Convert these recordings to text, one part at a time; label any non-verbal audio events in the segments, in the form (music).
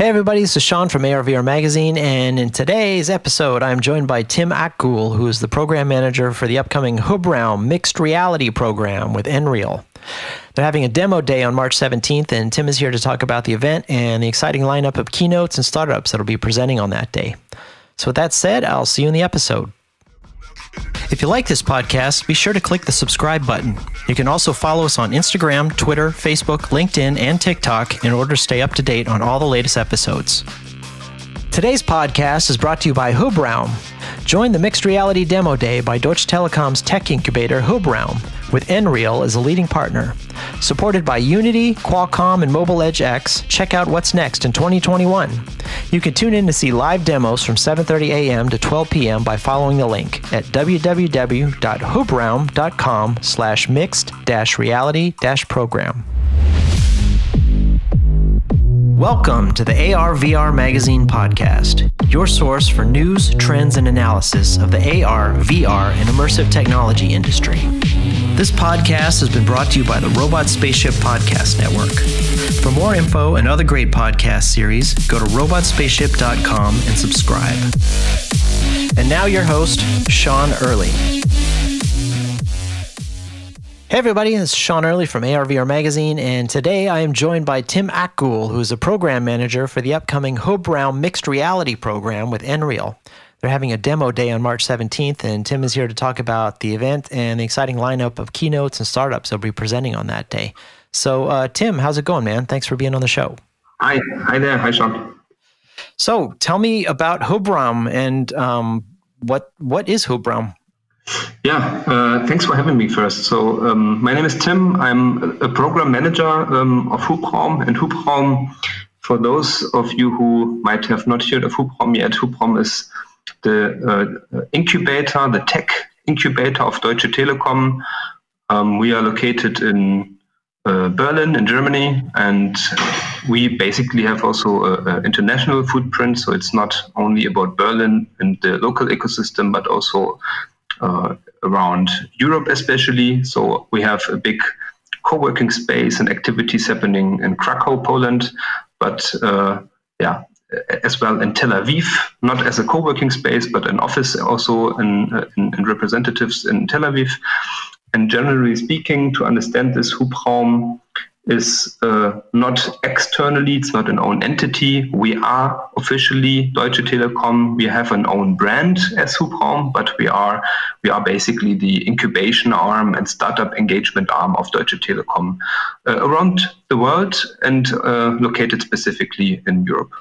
Hey everybody, this is Sean from ARVR Magazine, and in today's episode, I'm joined by Tim Akgul, who is the program manager for the upcoming Hubraum mixed reality program with Nreal. They're having a demo day on March 17th, and Tim is here to talk about the event and the exciting lineup of keynotes and startups that'll be presenting on that day. So, with that said, I'll see you in the episode. If you like this podcast, be sure to click the subscribe button. You can also follow us on Instagram, Twitter, Facebook, LinkedIn, and TikTok in order to stay up to date on all the latest episodes. Today's podcast is brought to you by Hubraum. Join the Mixed Reality Demo Day by Deutsche Telekom's tech incubator Hubraum with Nreal as a leading partner. Supported by Unity, Qualcomm, and MobiledgeX, check out what's next in 2021. You can tune in to see live demos from 7:30 a.m. to 12 p.m. by following the link at www.hubraum.com slash mixed-reality-program. Welcome to the ARVR Magazine podcast, your source for news, trends, and analysis of the AR, VR, and immersive technology industry. This podcast has been brought to you by the Robot Spaceship Podcast Network. For more info and other great podcast series, go to robotspaceship.com and subscribe. And now, your host, Sean Early. Hey everybody, it's Sean Early from ARVR Magazine, and today I am joined by Tim Akgul, who is a program manager for the upcoming Hubraum Mixed Reality program with Nreal. They're having a demo day on March 17th, and Tim is here to talk about the event and the exciting lineup of keynotes and startups they'll be presenting on that day. So, uh, Tim, how's it going, man? Thanks for being on the show. Hi, hi there, hi Sean. So, tell me about Hubraum and um, what what is Hubraum? Yeah, uh, thanks for having me first. So um, my name is Tim. I'm a program manager um, of Hubraum, and Hubraum, for those of you who might have not heard of Hubraum yet, Hubraum is the uh, incubator, the tech incubator of Deutsche Telekom. Um, we are located in uh, Berlin, in Germany, and we basically have also an international footprint. So it's not only about Berlin and the local ecosystem, but also around Europe, especially. So we have a big co-working space and activities happening in Krakow, Poland, but uh, yeah, as well in Tel Aviv, not as a co-working space, but an office also in, in, in representatives in Tel Aviv. And generally speaking, to understand this Hubraum is uh, not externally, it's not an own entity. We are officially Deutsche Telekom. We have an own brand as Hubraum, but we are we are basically the incubation arm and startup engagement arm of Deutsche Telekom uh, around the world and uh, located specifically in Europe.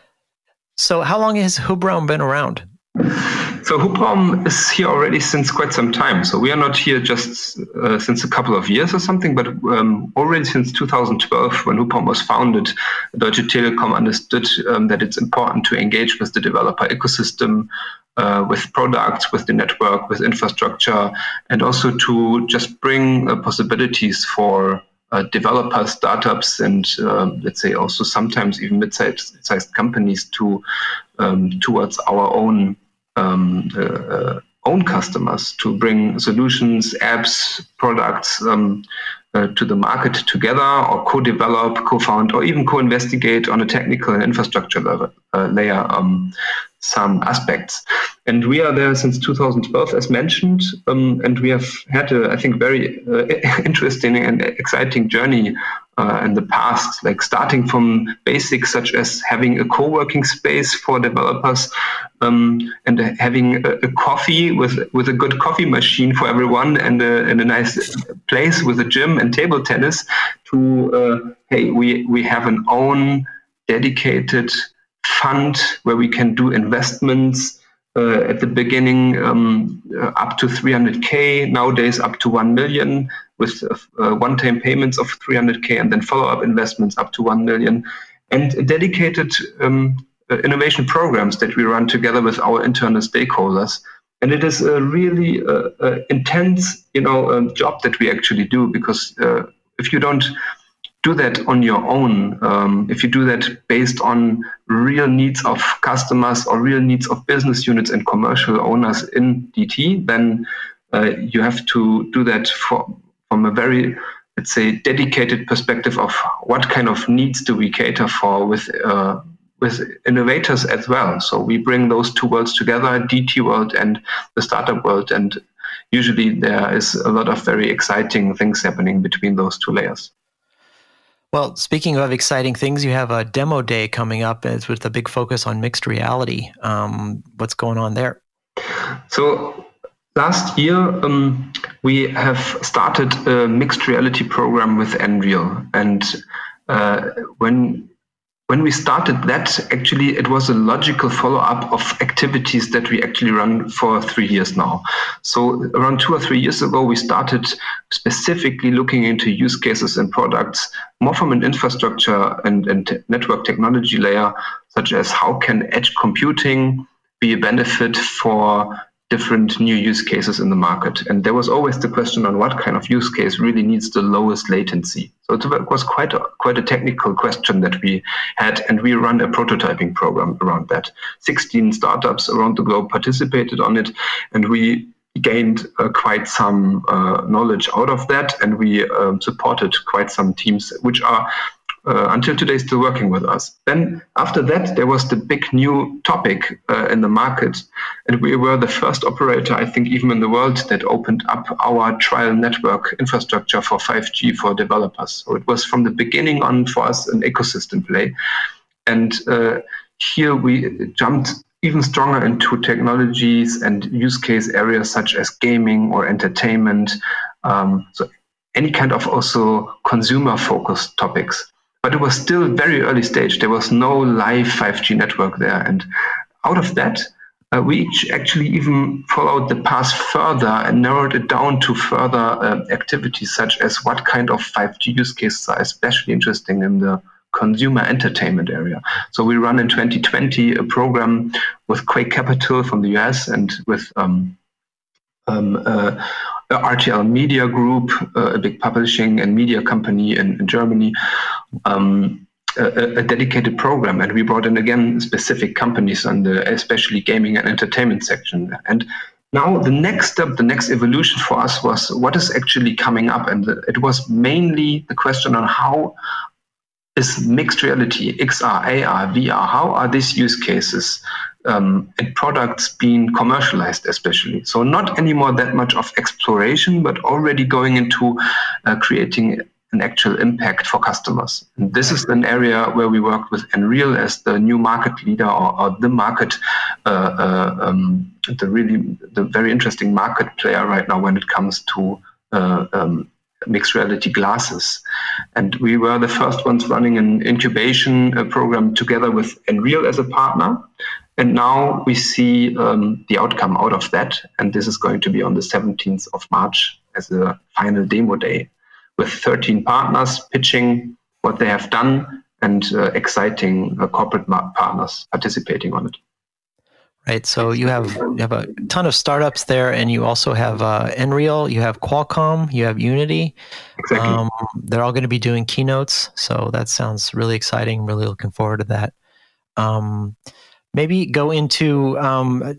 So, how long has Hubraum been around? So Hubraum is here already since quite some time. So we are not here just uh, since a couple of years or something, but um, already since 2012, when Hubraum was founded, Deutsche Telekom understood um, that it's important to engage with the developer ecosystem, uh, with products, with the network, with infrastructure, and also to just bring uh, possibilities for uh, developers, startups, and um, let's say also sometimes even mid-sized companies to um, towards our own um, uh, own customers to bring solutions, apps, products um, uh, to the market together or co-develop, co-found, or even co-investigate on a technical and infrastructure level, uh, layer um, some aspects. And we are there since 2012, as mentioned, um, and we have had a, I think, very uh, (laughs) interesting and exciting journey uh, in the past, like starting from basics such as having a co-working space for developers um, and having a, a, coffee with with a good coffee machine for everyone and a, and a nice place with a gym and table tennis. To uh, hey, we we have an own dedicated fund where we can do investments uh, at the beginning um, up to 300k nowadays up to 1 million with uh, one-time payments of 300k and then follow-up investments up to 1 million. And dedicated um, uh, innovation programs that we run together with our internal stakeholders. And it is a really uh, uh, intense you know um, job that we actually do because if you don't do that on your own, um, if you do that based on real needs of customers or real needs of business units and commercial owners in DT, then uh, you have to do that for, from a very, let's say, dedicated perspective of what kind of needs do we cater for with uh, with innovators as well. So we bring those two worlds together, DT world and the startup world, and usually there is a lot of very exciting things happening between those two layers. Well, speaking of exciting things, you have a demo day coming up with a big focus on mixed reality. Um, what's going on there? So last year um, we have started a mixed reality program with Nreal, and uh, when when we started that, actually, it was a logical follow up of activities that we actually run for three years now. So, around two or three years ago, we started specifically looking into use cases and products more from an infrastructure and, and network technology layer, such as how can edge computing be a benefit for different new use cases in the market. And there was always the question on what kind of use case really needs the lowest latency. So it was quite a, quite a technical question that we had, and we run a prototyping program around that. 16 startups around the globe participated on it, and we gained uh, quite some uh, knowledge out of that, and we um, supported quite some teams which are uh, until today still working with us. Then after that, there was the big new topic uh, in the market, and we were the first operator, I think, even in the world that opened up our trial network infrastructure for 5G for developers. So it was from the beginning on for us an ecosystem play, and uh, here we jumped even stronger into technologies and use case areas such as gaming or entertainment. Um, so any kind of also consumer focused topics but it was still very early stage. There was no live 5G network there. And out of that, uh, we actually even followed the path further and narrowed it down to further uh, activities such as what kind of 5G use cases are especially interesting in the consumer entertainment area. So we run in 2020 a program with Quake Capital from the US and with um, um, uh, RTL Media Group, uh, a big publishing and media company in, in Germany, um, a, a, dedicated program. And we brought in again specific companies on the especially gaming and entertainment section. And now the next step, the next evolution for us was what is actually coming up. And it was mainly the question on how is mixed reality, XR, AR, VR, how are these use cases um, and products being commercialized, especially. So, not anymore that much of exploration, but already going into uh, creating an actual impact for customers. And this is an area where we work with Nreal as the new market leader or, or the market, uh, uh, um, the really the very interesting market player right now when it comes to uh, um, mixed reality glasses. And we were the first ones running an incubation uh, program together with Nreal as a partner. And now we see um, the outcome out of that. And this is going to be on the 17th of March as a final demo day with 13 partners pitching what they have done and uh, exciting uh, corporate partners participating on it. Right. So you have you have a ton of startups there, and you also have uh, Nreal, you have Qualcomm, you have Unity. Exactly. Um, they're all going to be doing keynotes, so that sounds really exciting. Really looking forward to that. Um, maybe go into um,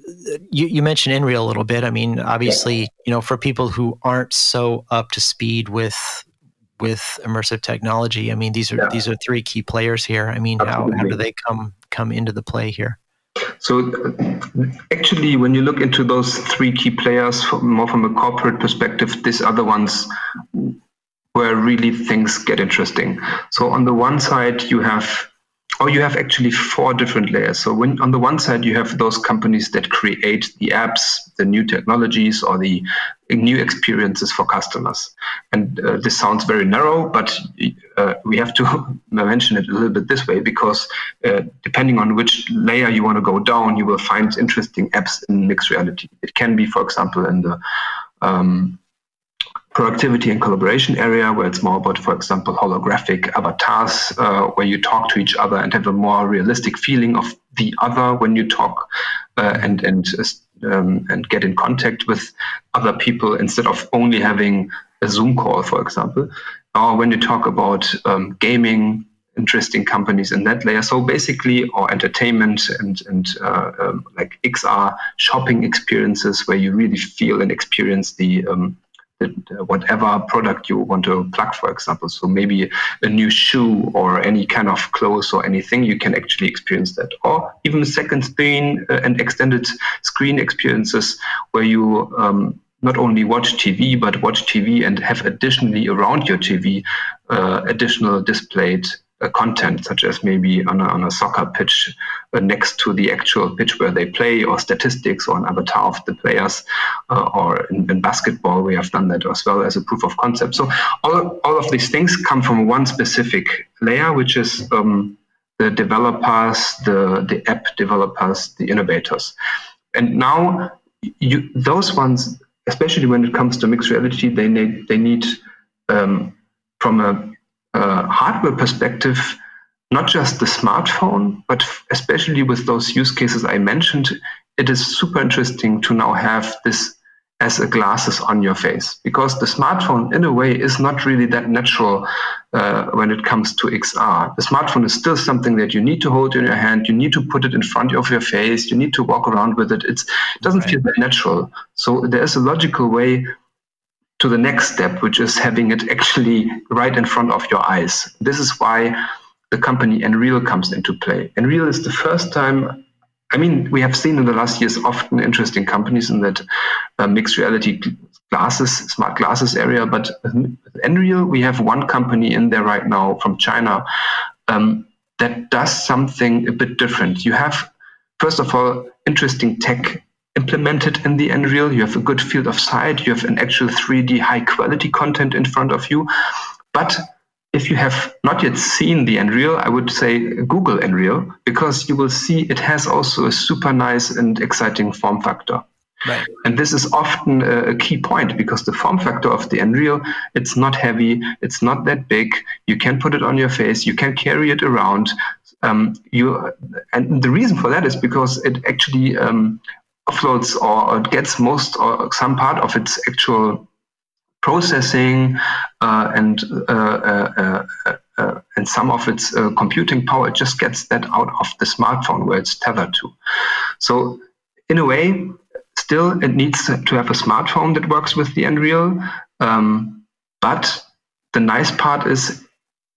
you, you, mentioned Nreal a little bit. I mean, obviously, you know, for people who aren't so up to speed with with immersive technology, I mean, these are yeah. these are three key players here. I mean, how, how do they come come into the play here? So, actually, when you look into those three key players, more from a corporate perspective, these are the ones where really things get interesting. So, on the one side, you have or you have actually four different layers. So when on the one side you have those companies that create the apps, the new technologies, or the new experiences for customers. And uh, this sounds very narrow, but uh, we have to (laughs) mention it a little bit this way because uh, depending on which layer you want to go down, you will find interesting apps in mixed reality. It can be, for example, in the um, productivity and collaboration area where it's more about, for example, holographic avatars uh, where you talk to each other and have a more realistic feeling of the other when you talk uh, and and um, and get in contact with other people instead of only having a Zoom call, for example. Or when you talk about um, gaming, interesting companies in that layer. So basically, or entertainment and and uh, um, like XR shopping experiences where you really feel and experience the um, whatever product you want to plug, for example. So maybe a new shoe or any kind of clothes or anything, you can actually experience that. Or even second screen uh, and extended screen experiences where you um, not only watch TV, but watch TV and have additionally around your TV uh, additional displayed uh, content, such as maybe on a, on a soccer pitch uh, next to the actual pitch where they play, or statistics or an avatar of the players, uh, or in, in, basketball, we have done that as well as a proof of concept. So all, all of these things come from one specific layer, which is um, the developers, the, the app developers, the innovators. And now you, those ones, especially when it comes to mixed reality, they need, they need um, from a uh, hardware perspective, not just the smartphone, but especially with those use cases I mentioned, it is super interesting to now have this as a glasses on your face. Because the smartphone in a way is not really that natural uh, when it comes to xr the smartphone is still something that you need to hold in your hand you need to put it in front of your face you need to walk around with it. It's, it doesn't right. feel that natural. So there is a logical way to the next step, which is having it actually right in front of your eyes. This is why the company Nreal comes into play. Nreal is the first time. I mean, we have seen in the last years often interesting companies in that uh, mixed reality glasses, smart glasses area. But Nreal, we have one company in there right now from China um, that does something a bit different. You have, first of all, interesting tech implemented in the Nreal. You have a good field of sight. You have an actual 3D high quality content in front of you. But if you have not yet seen the Nreal, I would say Google Nreal because you will see it has also a super nice and exciting form factor. Right. And this is often a, key point because the form factor of the Nreal, it's not heavy, it's not that big. You can put it on your face, you can carry it around. Um, you and the reason for that is because it actually um, offloads or gets most or some part of its actual processing uh, and uh, uh, uh, uh and some of its uh, computing power it just gets that out of the smartphone where it's tethered to so in a way still it needs to have a smartphone that works with the Nreal. um, but the nice part is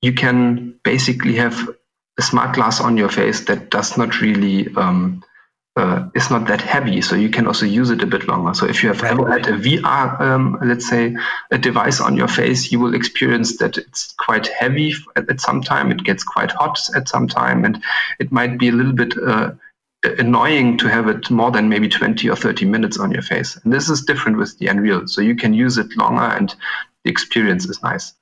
you can basically have a smart glass on your face that does not really um, uh, is not that heavy, so you can also use it a bit longer. So if you have right. ever had a VR, um, let's say, a device on your face, you will experience that it's quite heavy at, at some time. It gets quite hot at some time, and it might be a little bit uh, annoying to have it more than maybe 20 or 30 minutes on your face. And this is different with the Nreal, so you can use it longer, and the experience is nice.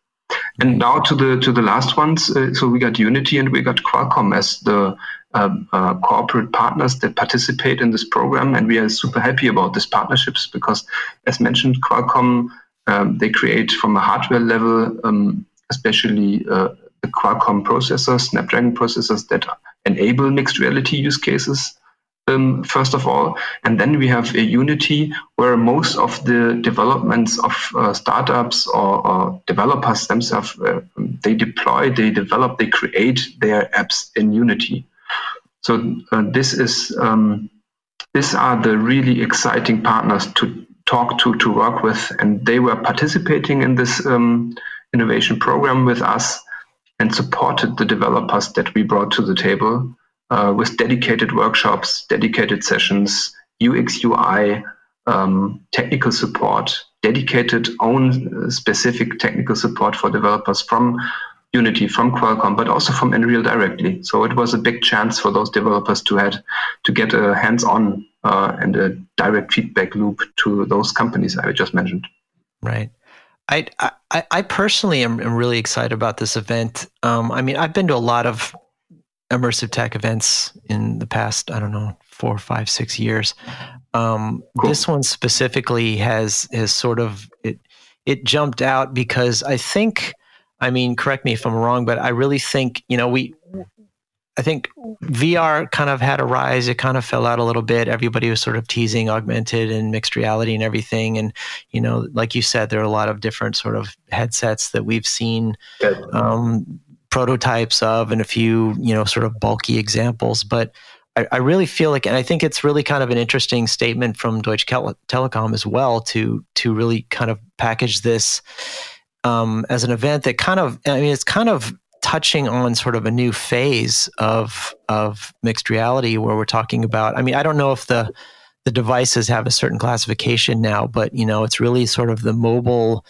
And now to the to the last ones. Uh, so we got Unity and we got Qualcomm as the um, uh, corporate partners that participate in this program, and we are super happy about these partnerships because, as mentioned, Qualcomm um, they create from a hardware level, um, especially uh, the Qualcomm processors, Snapdragon processors that enable mixed reality use cases. Um, first of all, and then we have a Unity where most of the developments of uh, startups or, or, developers themselves uh, they deploy, they develop, they create their apps in Unity. So uh, this is um, these are the really exciting partners to talk to to work with, and they were participating in this um, innovation program with us and supported the developers that we brought to the table uh, with dedicated workshops, dedicated sessions, UX UI, um, technical support, dedicated own uh, specific technical support for developers from Unity from Qualcomm, but also from Nreal directly. So it was a big chance for those developers to had to get a hands-on uh, and a direct feedback loop to those companies I just mentioned. Right. I I, I personally am, am, really excited about this event. Um, I mean, I've been to a lot of immersive tech events in the past. I don't know, four, five, six years. Um, cool. This one specifically has has sort of it it jumped out because I think I mean, correct me if I'm wrong, but I really think, you know, we, I think VR kind of had a rise. It kind of fell out a little bit. Everybody was sort of teasing augmented and mixed reality and everything. And, you know, like you said, there are a lot of different sort of headsets that we've seen um, prototypes of and a few, you know, sort of bulky examples. But I, I, really feel like, and I think it's really kind of an interesting statement from Deutsche Telekom as well to to really kind of package this um, as an event that kind of, I mean, it's kind of touching on sort of a new phase of of mixed reality where we're talking about. I mean, I don't know if the the devices have a certain classification now, but you know, it's really sort of the mobile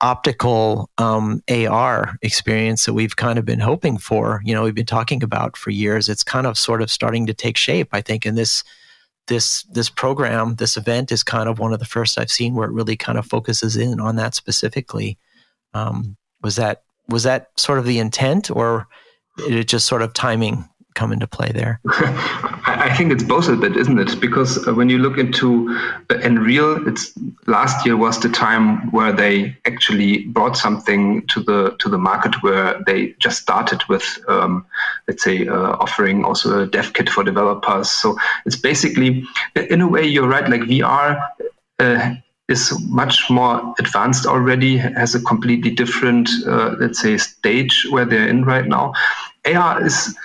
optical um, AR experience that we've kind of been hoping for. You know, we've been talking about for years. It's kind of sort of starting to take shape, I think. And this this this program, this event, is kind of one of the first I've seen where it really kind of focuses in on that specifically. Um, was that was that sort of the intent, or did it just sort of timing come into play there? (laughs) I think it's both a bit, isn't it? Because uh, when you look into uh, Nreal, it's last year was the time where they actually brought something to the to the market where they just started with, um, let's say, uh, offering also a dev kit for developers. So it's basically, in a way, you're right. Like VR. Uh, is much more advanced already, has a completely different, uh, let's say, stage where they're in right now. AR is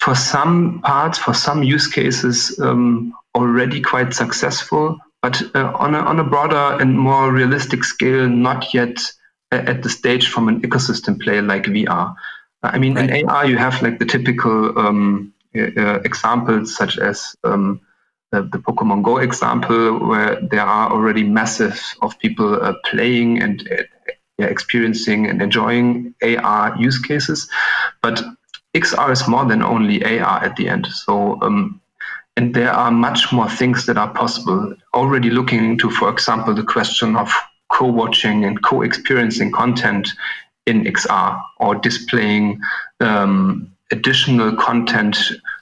for some parts, for some use cases, um, already quite successful, but uh, on, a, on a broader and more realistic scale, not yet at the stage from an ecosystem player like VR. I mean, right. in AR, you have like the typical um, uh, examples such as um, the, the, Pokemon Go example, where there are already massive of people uh, playing and uh, experiencing and enjoying AR use cases. But XR is more than only AR at the end. So, um, and there are much more things that are possible. Already looking into, for example, the question of co-watching and co-experiencing content in XR or displaying um, additional content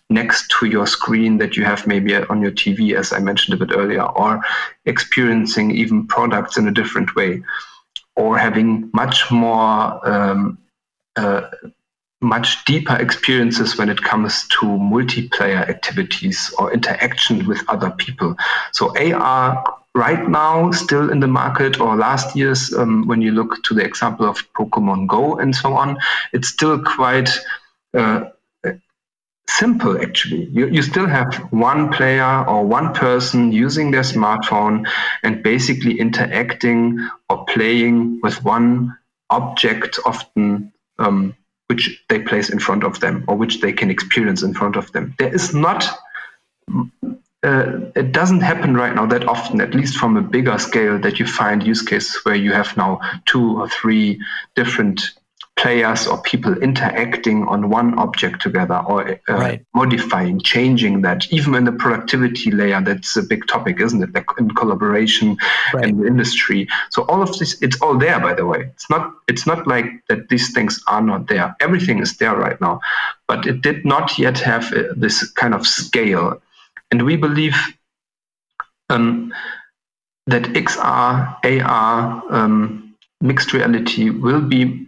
next to your screen that you have maybe on your TV, as I mentioned a bit earlier, or experiencing even products in a different way, or having much more um, uh, much deeper experiences when it comes to multiplayer activities or interaction with other people. So AR right now still in the market or last year's um, when you look to the example of Pokemon Go and so on, it's still quite uh, simple actually. You, you still have one player or one person using their smartphone and basically interacting or playing with one object often um, which they place in front of them or which they can experience in front of them. There is not, uh, it doesn't happen right now that often, at least from a bigger scale, that you find use cases where you have now two or three different players or people interacting on one object together or uh, right. modifying, changing that, even in the productivity layer, that's a big topic, isn't it? Like in collaboration right. in the industry. So all of this, it's all there, by the way. It's not, it's not like that these things are not there. Everything is there right now, but it did not yet have uh, this kind of scale. And we believe um, that XR, AR, um, mixed reality will be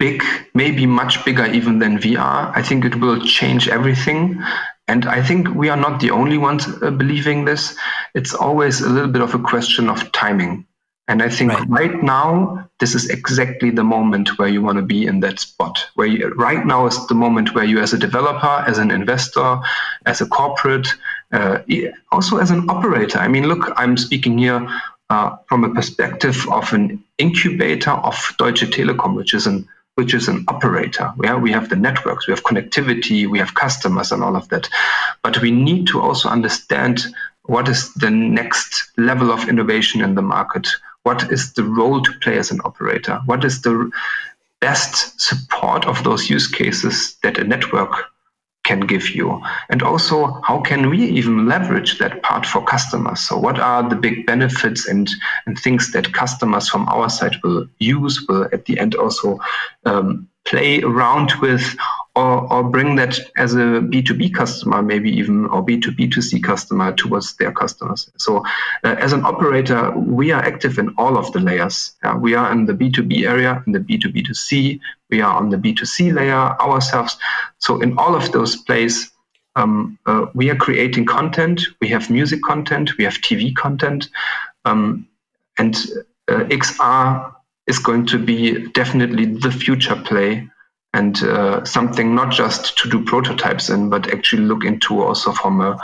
big, maybe much bigger even than VR. I think it will change everything. And I think we are not the only ones uh, believing this. It's always a little bit of a question of timing. And I think right. right, now, this is exactly the moment where you want to be in that spot. Where you, right now is the moment where you, as a developer, as an investor, as a corporate, uh, also as an operator. I mean, look, I'm speaking here uh, from a perspective of an incubator of Deutsche Telekom, which is an which is an operator. Yeah, we have the networks, we have connectivity, we have customers, and all of that. But we need to also understand what is the next level of innovation in the market. What is the role to play as an operator? What is the best support of those use cases that a network can give you? And also, how can we even leverage that part for customers? So, what are the big benefits and, and things that customers from our side will use, will at the end also um, play around with? Or, or bring that as a B2B customer, maybe even, or B2B2C customer towards their customers. So, uh, as an operator, we are active in all of the layers. Yeah, we are in the B2B area, in the B2B2C, we are on the B2C layer ourselves. So in all of those places, um, uh, we are creating content. We have music content. We have TV content. Um, and uh, XR is going to be definitely the future play and uh, something not just to do prototypes in, but actually look into also from a,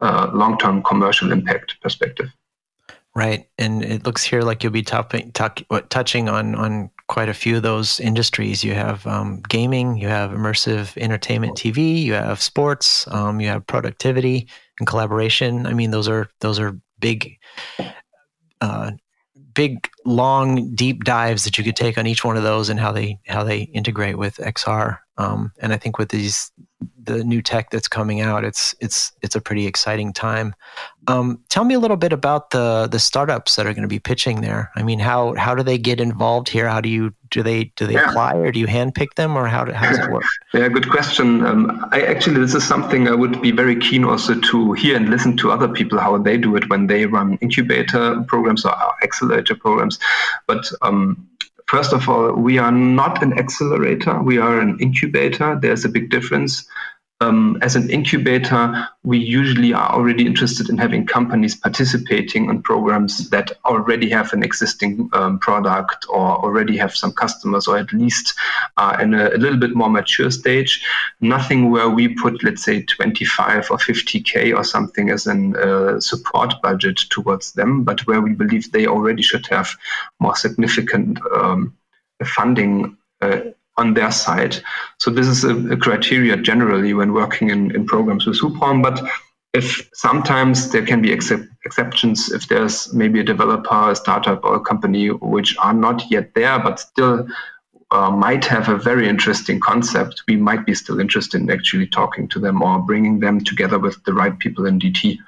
a long-term commercial impact perspective. Right, and it looks here like you'll be topping, touching on on quite a few of those industries. You have um, gaming, you have immersive entertainment TV, you have sports, um, you have productivity and collaboration. I mean, those are those are big, uh, big, long, deep dives that you could take on each one of those and how they how they integrate with XR. Um, and I think with these the new tech that's coming out, it's it's it's a pretty exciting time. Um, tell me a little bit about the the startups that are going to be pitching there. I mean, how how do they get involved here? How do you do they do they yeah. apply or do you handpick them or how, do, how does it work? yeah, good question. Um, I actually this is something I would be very keen also to hear and listen to other people how they do it when they run incubator programs or accelerator programs. But um, First of all, we are not an accelerator, we are an incubator. There's a big difference. Um, as an incubator, we usually are already interested in having companies participating in programs that already have an existing um, product or already have some customers or at least are in a, a, little bit more mature stage. Nothing where we put, let's say, 25 or 50K or something as a uh, support budget towards them, but where we believe they already should have more significant um, funding. Uh, on their side. So this is a, a criteria generally when working in, in programs with Hubraum. But if sometimes there can be exceptions, if there's maybe a developer, a startup, or a company which are not yet there, but still uh, might have a very interesting concept, we might be still interested in actually talking to them or bringing them together with the right people in DT.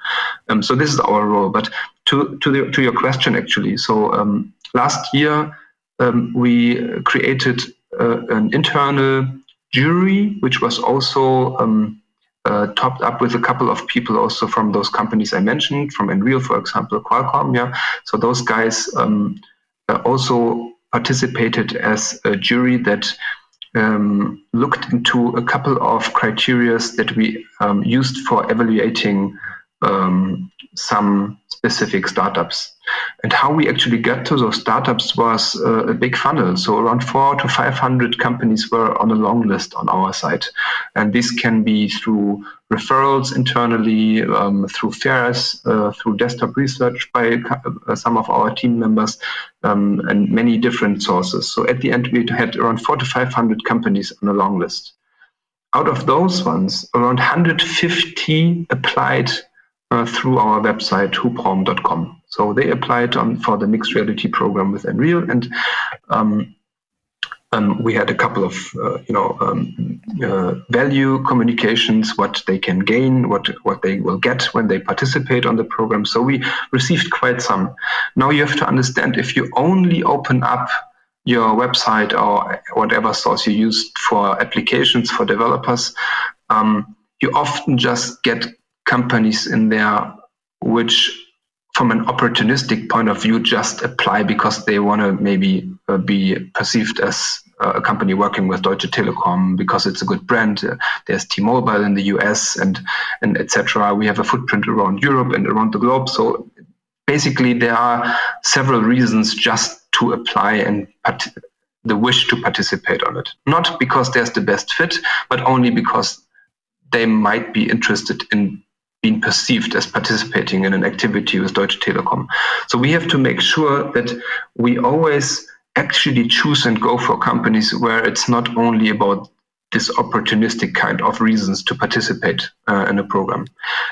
Um, so this is our role. But to to, the, to your question, actually, so um, last year um, we created an internal jury, which was also um, uh, topped up with a couple of people also from those companies I mentioned, from Nreal, for example, Qualcomm. Yeah, so those guys um, uh, also participated as a jury that um, looked into a couple of criteria that we um, used for evaluating um, some specific startups. And how we actually get to those startups was uh, a big funnel. So around four to 500 companies were on a long list on our site. And this can be through referrals internally, um, through fairs, uh, through desktop research by uh, some of our team members, um, and many different sources. So at the end, we had around four to 500 companies on a long list. Out of those ones, around 150 applied through our website hubraum.com. So they applied on for the mixed reality program with Nreal, and um, um, we had a couple of uh, you know um, uh, value communications, what they can gain, what what they will get when they participate on the program. So we received quite some. Now you have to understand if you only open up your website or whatever source you use for applications for developers, um, you often just get companies in there which from an opportunistic point of view just apply because they want to maybe uh, be perceived as uh, a company working with Deutsche Telekom because it's a good brand. Uh, there's T-Mobile in the US and and etc. We have a footprint around Europe and around the globe. So basically, there are several reasons just to apply and part- the wish to participate on it. Not because there's the best fit, but only because they might be interested in being perceived as participating in an activity with Deutsche Telekom. So we have to make sure that we always actually choose and go for companies where it's not only about this opportunistic kind of reasons to participate uh, in a program.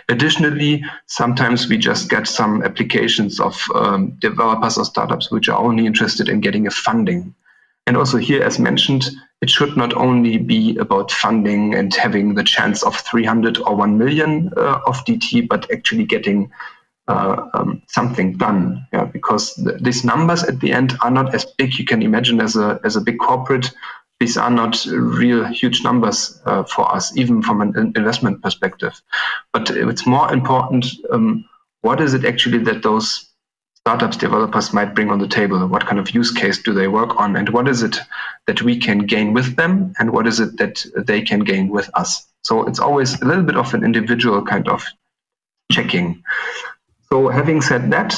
Additionally, sometimes we just get some applications of um, developers or startups which are only interested in getting a funding. And also here, as mentioned, it should not only be about funding and having the chance of 300 or 1 million uh, of DT, but actually getting uh, um, something done. Yeah, because th- these numbers at the end are not as big. You can imagine as a as a big corporate, these are not real huge numbers uh, for us, even from an investment perspective. But it's more important. Um, what is it actually that those startups developers might bring on the table. What kind of use case do they work on? And what is it that we can gain with them? And what is it that they can gain with us? So it's always a little bit of an individual kind of checking. So having said that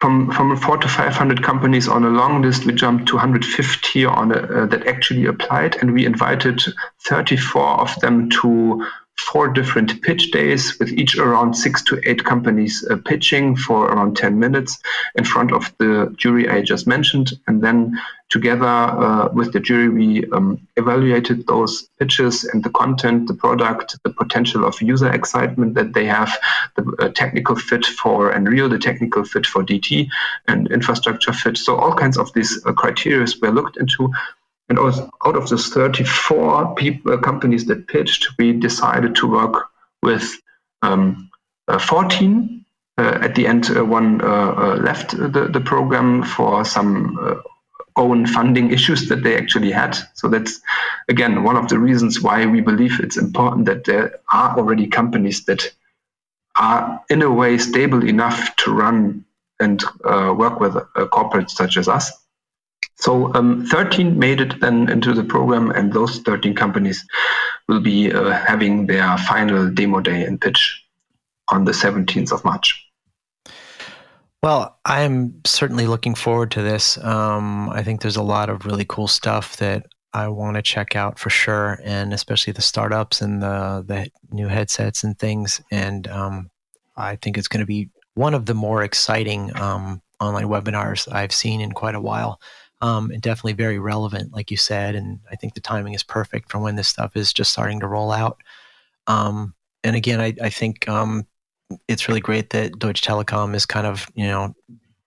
from from four to 500 companies on a long list, we jumped to 150 on a, uh, that actually applied, and we invited 34 of them to four different pitch days with each around six to eight companies uh, pitching for around 10 minutes in front of the jury I just mentioned. And then together uh, with the jury, we um, evaluated those pitches and the content, the product, the potential of user excitement that they have, the uh, technical fit for Nreal, the technical fit for DT, and infrastructure fit. So all kinds of these uh, criteria were looked into and out of those 34 people, uh, companies that pitched, we decided to work with um, uh, 14. Uh, at the end, uh, one uh, uh, left the, the program for some own funding issues that they actually had. So that's, again, one of the reasons why we believe it's important that there are already companies that are, in a way, stable enough to run and work with corporates such as us so um, 13 made it then into the program, and those 13 companies will be uh, having their final demo day and pitch on the 17th of March. Well, I'm certainly looking forward to this. Um, I think there's a lot of really cool stuff that I want to check out for sure, and especially the startups and the the new headsets and things. And um, I think it's going to be one of the more exciting um, online webinars I've seen in quite a while um, and definitely very relevant, like you said. And I think the timing is perfect for when this stuff is just starting to roll out. Um, and again, I, I think um, it's really great that Deutsche Telekom is kind of you know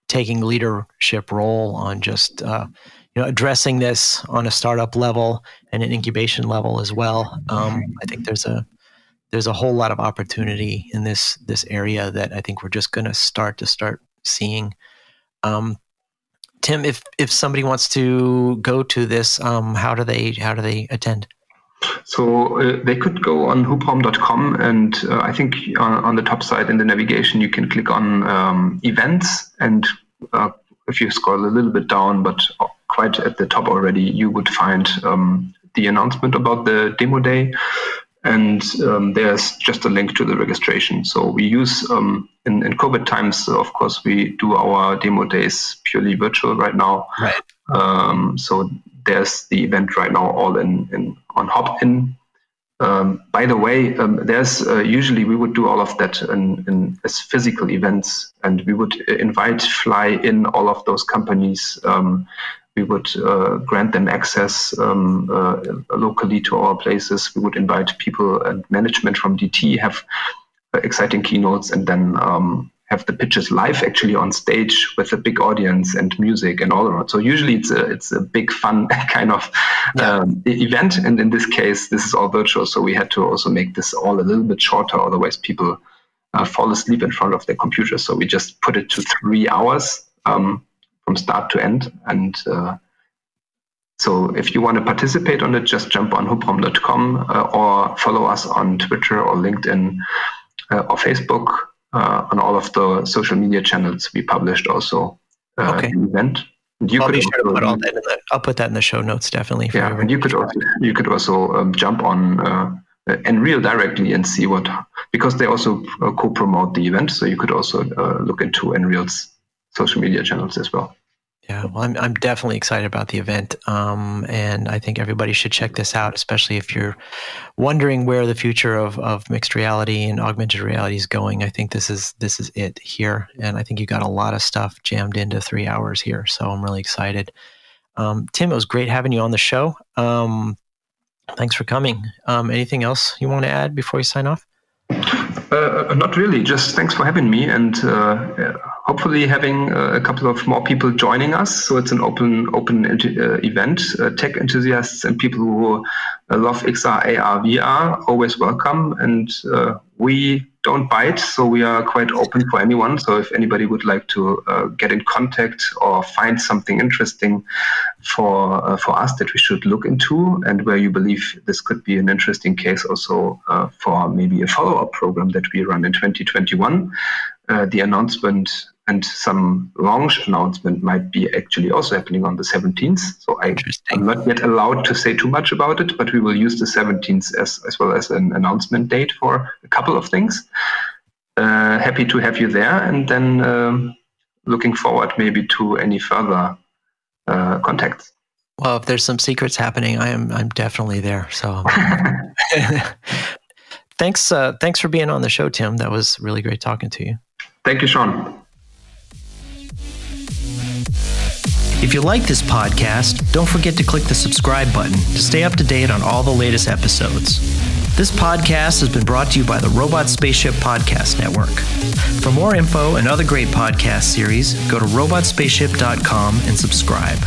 taking leadership role on just uh, you know addressing this on a startup level and an incubation level as well. Um, I think there's a there's a whole lot of opportunity in this this area that I think we're just going to start to start seeing. Um, Tim, if if somebody wants to go to this, um, how do they how do they attend? So uh, they could go on hubraum.com, and uh, I think on, on, the top side in the navigation you can click on um, events, and uh, if you scroll a little bit down, but quite at the top already, you would find um, the announcement about the demo day and um, there's just a link to the registration. So we use um, in, in COVID times, of course, we do our demo days purely virtual right now. Right. Um, so there's the event right now all in, in on Hopin. Um, by the way, um, there's uh, usually we would do all of that in, in, as physical events, and we would invite, fly in all of those companies um, we would uh, grant them access um, uh, locally to our places. We would invite people and management from DT, have uh, exciting keynotes, and then um, have the pitches live actually on stage with a big audience and music and all around. So usually it's a it's a big fun (laughs) kind of um, event, and in this case, this is all virtual. So we had to also make this all a little bit shorter, otherwise people uh, fall asleep in front of their computer. So we just put it to three hours. Um, from start to end. And uh, so if you want to participate on it, just jump on hubraum.com uh, or follow us on Twitter or LinkedIn uh, or Facebook uh, on all of the social media channels. We published also uh, okay. the event. You I'll could sure put all that in the, I'll put that in the show notes definitely. yeah, and you could also you could also um, jump on uh, Nreal directly and see what because they also uh, co-promote the event, so you could also uh, look into Nreal's social media channels as well. Yeah, well, I'm I'm definitely excited about the event, um, and I think everybody should check this out, especially if you're wondering where the future of, of mixed reality and augmented reality is going. I think this is this is it here, and I think you got a lot of stuff jammed into three hours here, so I'm really excited. Um, Tim, it was great having you on the show. Um, thanks for coming. Um, anything else you want to add before we sign off? Uh, not really. Just thanks for having me, and uh, hopefully having uh, a couple of more people joining us. So it's an open open uh, event. Uh, tech enthusiasts and people who love XR, AR, VR always welcome, and we don't bite, so we are quite open for anyone. So if anybody would like to uh, get in contact or find something interesting for uh, for us that we should look into, and where you believe this could be an interesting case also uh, for maybe a follow up program that we run in 2021, uh, the announcement and some launch announcement might be actually also happening on the 17th. So I, am not yet allowed to say too much about it, but we will use the 17th as, as well as an announcement date for a couple of things. Uh, happy to have you there. And then um, looking forward maybe to any further uh, contacts. Well, if there's some secrets happening, I am I'm definitely there. So (laughs) (laughs) thanks uh, thanks for being on the show, Tim. That was really great talking to you. Thank you, Sean. If you like this podcast, don't forget to click the subscribe button to stay up to date on all the latest episodes. This podcast has been brought to you by the Robot Spaceship Podcast Network. For more info and other great podcast series, go to robotspaceship.com and subscribe.